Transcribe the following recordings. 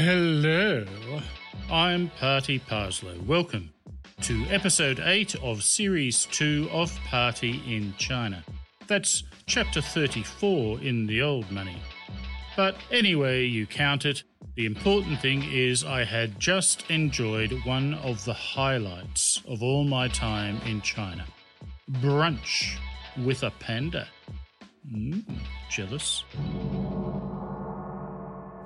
Hello, I'm Party Parslow. Welcome to episode 8 of series 2 of Party in China. That's chapter 34 in the old money. But anyway, you count it, the important thing is I had just enjoyed one of the highlights of all my time in China brunch with a panda. Mm, jealous.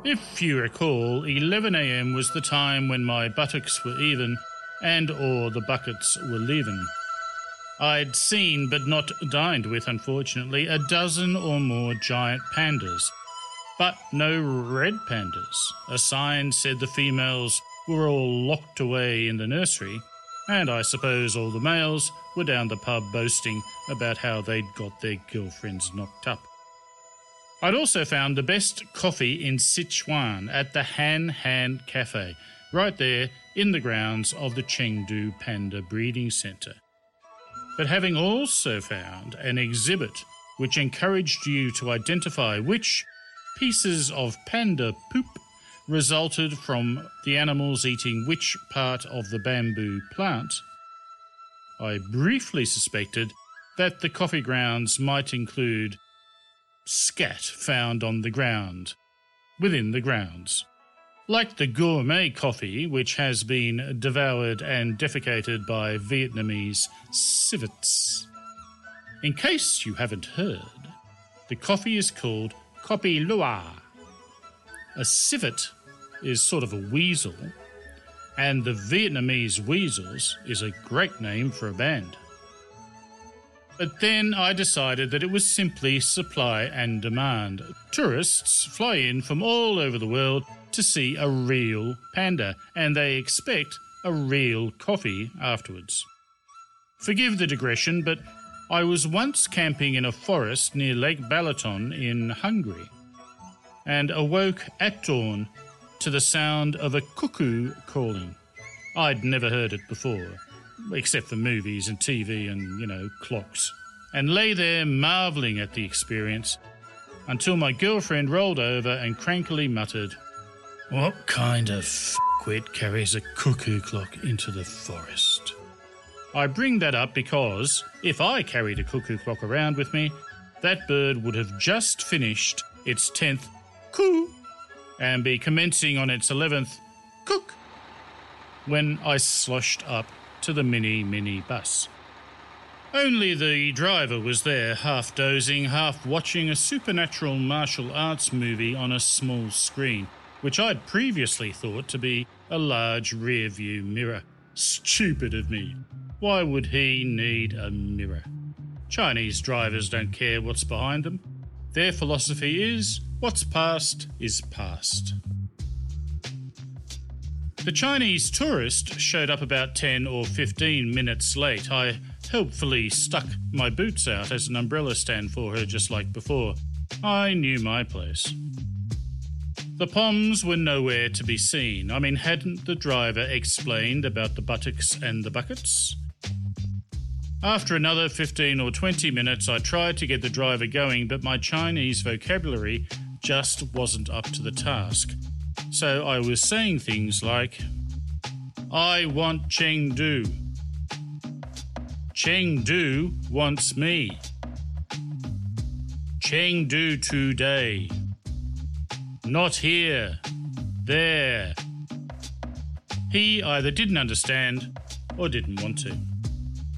If you recall, 11 a.m. was the time when my buttocks were even and or the buckets were leaving. I'd seen but not dined with, unfortunately, a dozen or more giant pandas, but no red pandas. A sign said the females were all locked away in the nursery, and I suppose all the males were down the pub boasting about how they'd got their girlfriends knocked up. I'd also found the best coffee in Sichuan at the Han Han Cafe, right there in the grounds of the Chengdu Panda Breeding Centre. But having also found an exhibit which encouraged you to identify which pieces of panda poop resulted from the animals eating which part of the bamboo plant, I briefly suspected that the coffee grounds might include scat found on the ground, within the grounds. Like the gourmet coffee, which has been devoured and defecated by Vietnamese civets. In case you haven't heard, the coffee is called Kopi Luwak. A civet is sort of a weasel, and the Vietnamese Weasels is a great name for a band. But then I decided that it was simply supply and demand. Tourists fly in from all over the world to see a real panda, and they expect a real coffee afterwards. Forgive the digression, but I was once camping in a forest near Lake Balaton in Hungary and awoke at dawn to the sound of a cuckoo calling. I'd never heard it before, except for movies and TV and, you know, clocks, and lay there marvelling at the experience until my girlfriend rolled over and crankily muttered, What kind of f***wit carries a cuckoo clock into the forest? I bring that up because if I carried a cuckoo clock around with me, that bird would have just finished its 10th coo and be commencing on its 11th cook when I sloshed up to the mini mini bus. Only the driver was there, half dozing, half watching a supernatural martial arts movie on a small screen, which I'd previously thought to be a large rear view mirror. Stupid of me. Why would he need a mirror? Chinese drivers don't care what's behind them. Their philosophy is what's past is past. The Chinese tourist showed up about 10 or 15 minutes late. I helpfully stuck my boots out as an umbrella stand for her, just like before. I knew my place. The Poms were nowhere to be seen. I mean, hadn't the driver explained about the buttocks and the buckets? After another 15 or 20 minutes, I tried to get the driver going, but my Chinese vocabulary just wasn't up to the task. So I was saying things like, I want Chengdu. Chengdu wants me. Chengdu today. Not here. There. He either didn't understand or didn't want to.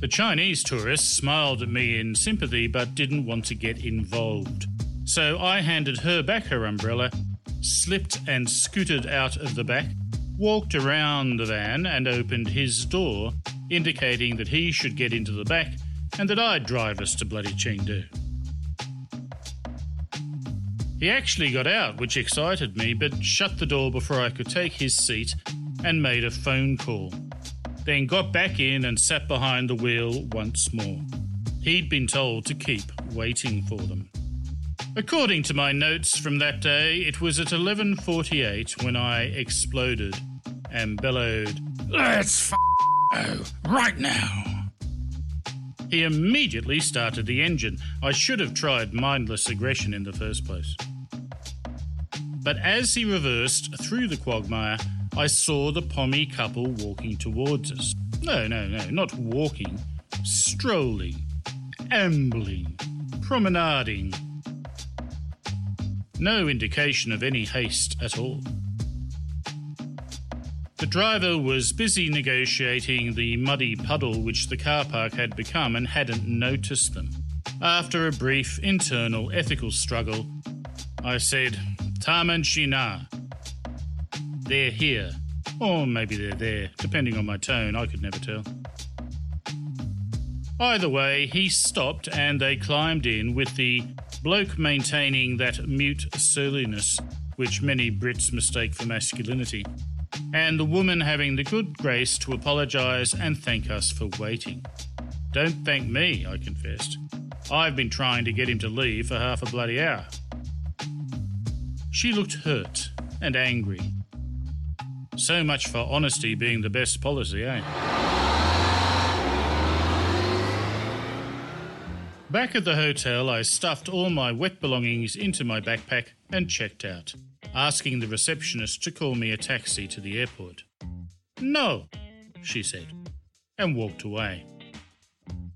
The Chinese tourist smiled at me in sympathy but didn't want to get involved. So I handed her back her umbrella, slipped and scooted out of the back, walked around the van and opened his door, indicating that he should get into the back and that I'd drive us to bloody Chengdu. He actually got out, which excited me, but shut the door before I could take his seat and made a phone call. Then got back in and sat behind the wheel once more. He'd been told to keep waiting for them. According to my notes from that day, it was at 11:48 when I exploded and bellowed, "Let's f- oh, right now." He immediately started the engine. I should have tried mindless aggression in the first place. But as he reversed through the quagmire, I saw the pommy couple walking towards us. No, no, no, not walking, strolling, ambling, promenading. No indication of any haste at all. The driver was busy negotiating the muddy puddle which the car park had become and hadn't noticed them. After a brief internal ethical struggle, I said, Taman Shina. They're here. Or maybe they're there, depending on my tone, I could never tell. Either way, he stopped and they climbed in with the bloke maintaining that mute surliness which many Brits mistake for masculinity, and the woman having the good grace to apologise and thank us for waiting. Don't thank me, I confessed. I've been trying to get him to leave for half a bloody hour. She looked hurt and angry. So much for honesty being the best policy, eh? Back at the hotel, I stuffed all my wet belongings into my backpack and checked out, asking the receptionist to call me a taxi to the airport. No, she said, and walked away.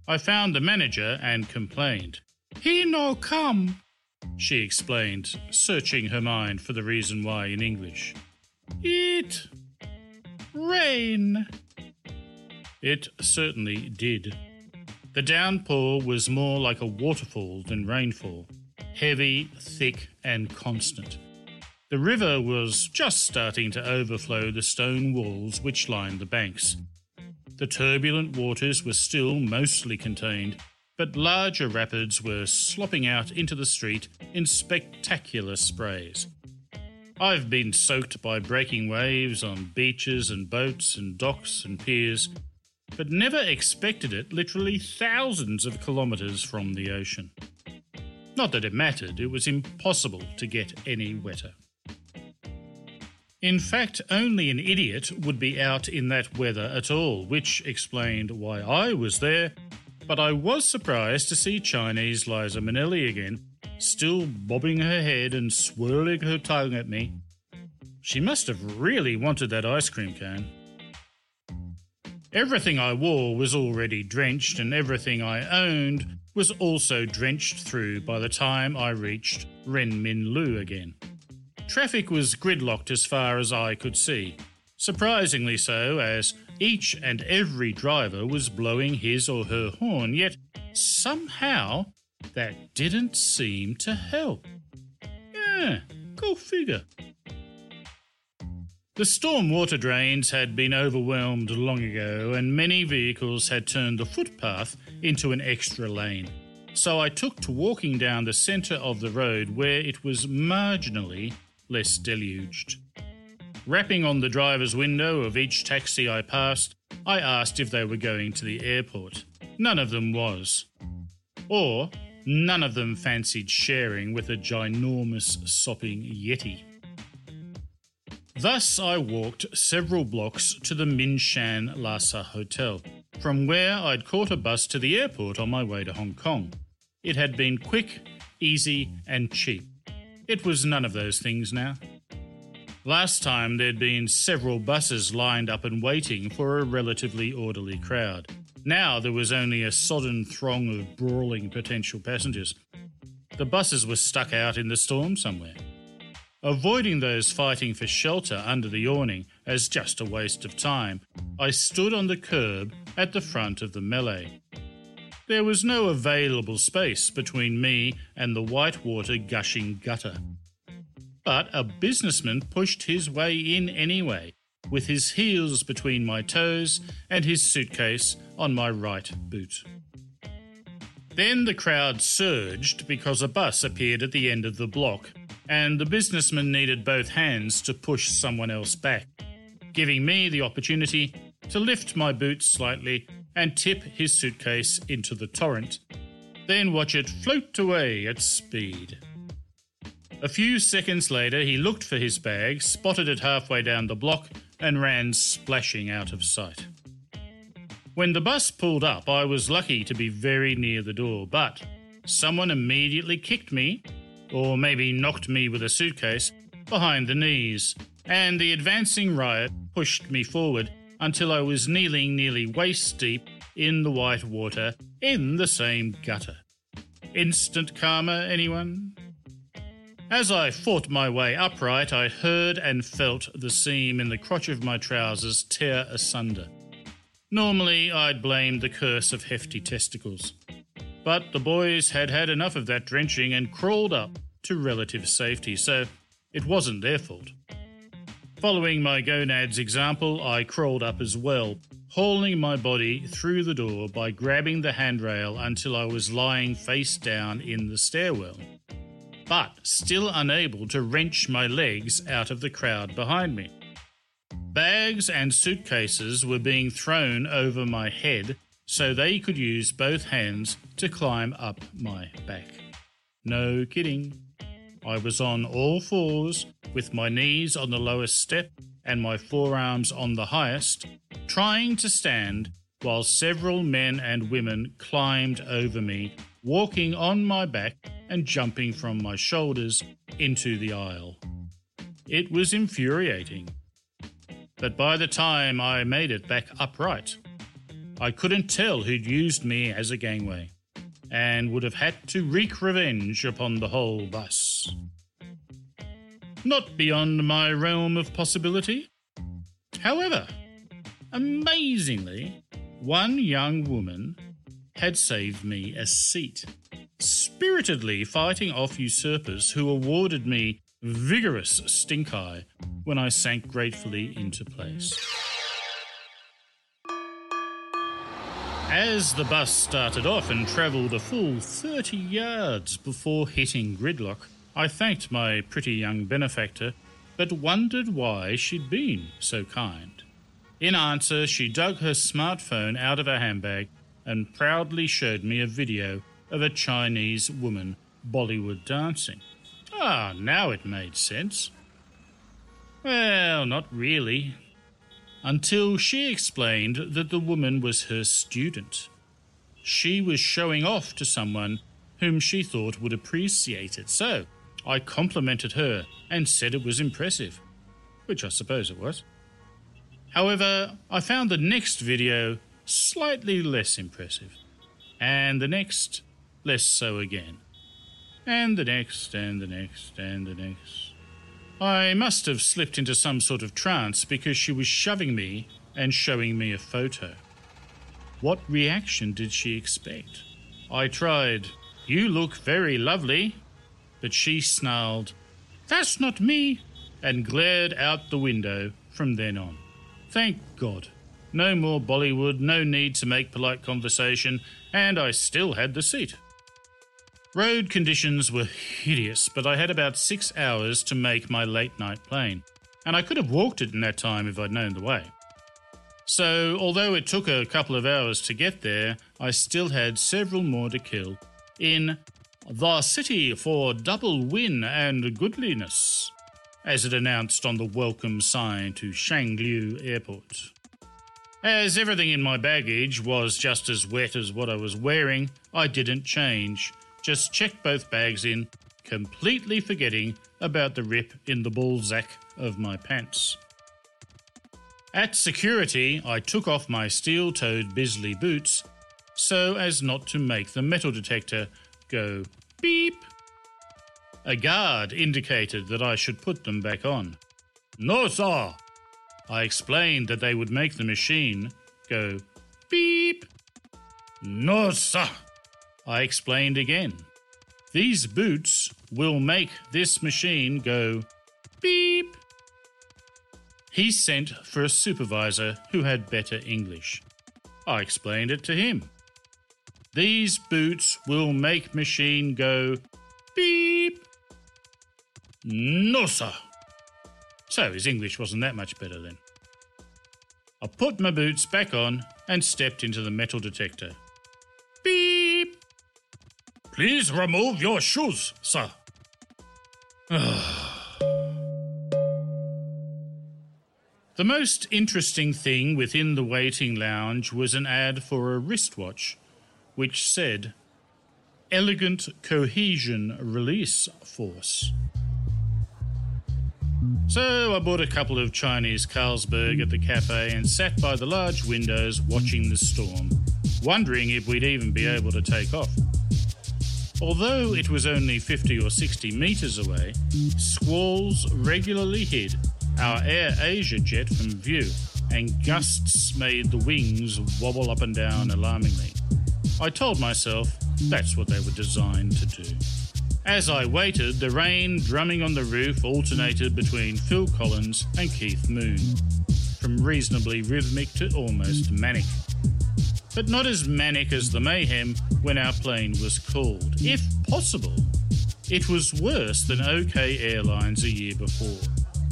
I found the manager and complained. He no come, she explained, searching her mind for the reason why in English. It rain. It certainly did. The downpour was more like a waterfall than rainfall, heavy, thick, and constant. The river was just starting to overflow the stone walls which lined the banks. The turbulent waters were still mostly contained, but larger rapids were slopping out into the street in spectacular sprays. I've been soaked by breaking waves on beaches and boats and docks and piers, but never expected it literally thousands of kilometres from the ocean. Not that it mattered, it was impossible to get any wetter. In fact, only an idiot would be out in that weather at all, which explained why I was there, but I was surprised to see Chinese Liza Minnelli again, still bobbing her head and swirling her tongue at me. She must have really wanted that ice cream cone. Everything I wore was already drenched, and everything I owned was also drenched through by the time I reached Renmin again. Traffic was gridlocked as far as I could see, surprisingly so, as each and every driver was blowing his or her horn, yet somehow that didn't seem to help. Yeah, go figure. The storm water drains had been overwhelmed long ago, and many vehicles had turned the footpath into an extra lane. So I took to walking down the centre of the road where it was marginally less deluged. Rapping on the driver's window of each taxi I passed, I asked if they were going to the airport. None of them was. Or None of them fancied sharing with a ginormous sopping Yeti. Thus, I walked several blocks to the Minshan Lhasa Hotel, from where I'd caught a bus to the airport on my way to Hong Kong. It had been quick, easy, and cheap. It was none of those things now. Last time there'd been several buses lined up and waiting for a relatively orderly crowd. Now there was only a sodden throng of brawling potential passengers. The buses were stuck out in the storm somewhere. Avoiding those fighting for shelter under the awning as just a waste of time, I stood on the curb at the front of the melee. There was no available space between me and the whitewater gushing gutter. But a businessman pushed his way in anyway, with his heels between my toes and his suitcase on my right boot. Then the crowd surged because a bus appeared at the end of the block, and the businessman needed both hands to push someone else back, giving me the opportunity to lift my boots slightly and tip his suitcase into the torrent, then watch it float away at speed. A few seconds later, he looked for his bag, spotted it halfway down the block, and ran splashing out of sight. When the bus pulled up, I was lucky to be very near the door, but someone immediately kicked me, or maybe knocked me with a suitcase, behind the knees, and the advancing riot pushed me forward until I was kneeling nearly waist deep in the white water in the same gutter. Instant karma, anyone? As I fought my way upright, I heard and felt the seam in the crotch of my trousers tear asunder. Normally, I'd blame the curse of hefty testicles. But the boys had had enough of that drenching and crawled up to relative safety, so it wasn't their fault. Following my gonads example, I crawled up as well, hauling my body through the door by grabbing the handrail until I was lying face down in the stairwell, but still unable to wrench my legs out of the crowd behind me. Bags and suitcases were being thrown over my head so they could use both hands to climb up my back. No kidding. I was on all fours, with my knees on the lowest step and my forearms on the highest, trying to stand while several men and women climbed over me, walking on my back and jumping from my shoulders into the aisle. It was infuriating. But by the time I made it back upright, I couldn't tell who'd used me as a gangway, and would have had to wreak revenge upon the whole bus. Not beyond my realm of possibility. However, amazingly, one young woman had saved me a seat, spiritedly fighting off usurpers who awarded me vigorous stink eye when I sank gratefully into place. As the bus started off and travelled a full 30 yards before hitting gridlock, I thanked my pretty young benefactor, but wondered why she'd been so kind. In answer, she dug her smartphone out of her handbag and proudly showed me a video of a Chinese woman Bollywood dancing. Ah, now it made sense. Well, not really until she explained that the woman was her student. She was showing off to someone whom she thought would appreciate it, so I complimented her and said it was impressive, which I suppose it was. However, I found the next video slightly less impressive, and the next less so again, and the next, and the next, and the next. I must have slipped into some sort of trance because she was shoving me and showing me a photo. What reaction did she expect? I tried, You look very lovely, but she snarled, That's not me, and glared out the window from then on. Thank God. No more Bollywood, no need to make polite conversation, and I still had the seat. Road conditions were hideous, but I had about six hours to make my late night plane, and I could have walked it in that time if I'd known the way. So, although it took a couple of hours to get there, I still had several more to kill in the city for double win and goodliness, as it announced on the welcome sign to Shuangliu Airport. As everything in my baggage was just as wet as what I was wearing, I didn't change just checked both bags in, completely forgetting about the rip in the ballsack of my pants. At security, I took off my steel toed Bisley boots so as not to make the metal detector go beep. A guard indicated that I should put them back on. No, sir. I explained that they would make the machine go beep. No, sir. I explained again. These boots will make this machine go beep. He sent for a supervisor who had better English. I explained it to him. These boots will make machine go beep. No, sir. So his English wasn't that much better then. I put my boots back on and stepped into the metal detector. Please remove your shoes, sir. the most interesting thing within the waiting lounge was an ad for a wristwatch which said, Elegant Cohesion Release Force. So I bought a couple of Chinese Carlsberg at the cafe and sat by the large windows watching the storm, wondering if we'd even be able to take off. Although it was only 50 or 60 metres away, squalls regularly hid our Air Asia jet from view, and gusts made the wings wobble up and down alarmingly. I told myself that's what they were designed to do. As I waited, the rain drumming on the roof alternated between Phil Collins and Keith Moon, from reasonably rhythmic to almost manic. But not as manic as the mayhem when our plane was called. If possible, it was worse than OK Airlines a year before.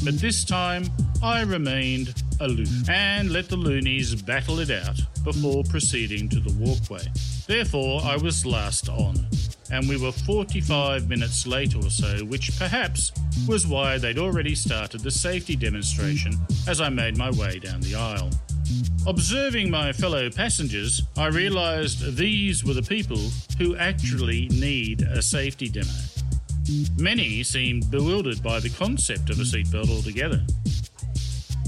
But this time, I remained aloof and let the loonies battle it out before proceeding to the walkway. Therefore, I was last on, and we were 45 minutes late or so, which perhaps was why they'd already started the safety demonstration as I made my way down the aisle. Observing my fellow passengers, I realised these were the people who actually need a safety demo. Many seemed bewildered by the concept of a seatbelt altogether.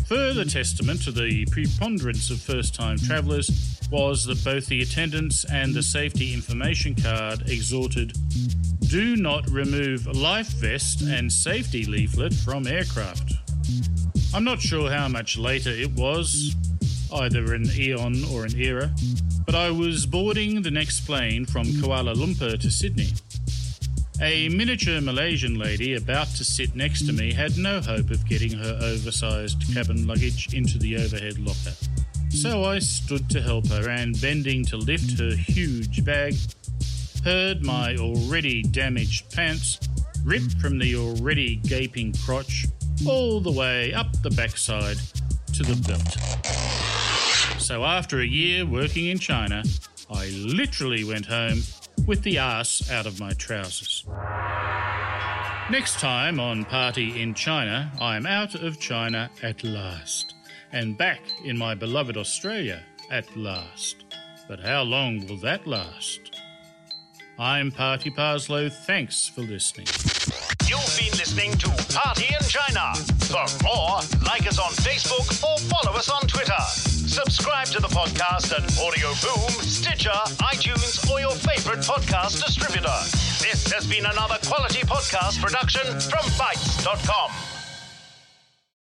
Further testament to the preponderance of first time travellers was that both the attendants and the safety information card exhorted do not remove life vest and safety leaflet from aircraft. I'm not sure how much later it was, either an eon or an era, but I was boarding the next plane from Kuala Lumpur to Sydney. A miniature Malaysian lady about to sit next to me had no hope of getting her oversized cabin luggage into the overhead locker. So I stood to help her and, bending to lift her huge bag, heard my already damaged pants rip from the already gaping crotch all the way up the backside to the belt. So after a year working in China, I literally went home with the ass out of my trousers. Next time on Party in China, I am out of China at last, and back in my beloved Australia at last. But how long will that last? I'm Party Parslow. Thanks for listening. You've been listening to Party in China. For more, like us on Facebook or follow us on Twitter. Subscribe to the podcast at Audio Boom, Stitcher, iTunes, or your favorite podcast distributor. This has been another quality podcast production from Bytes.com.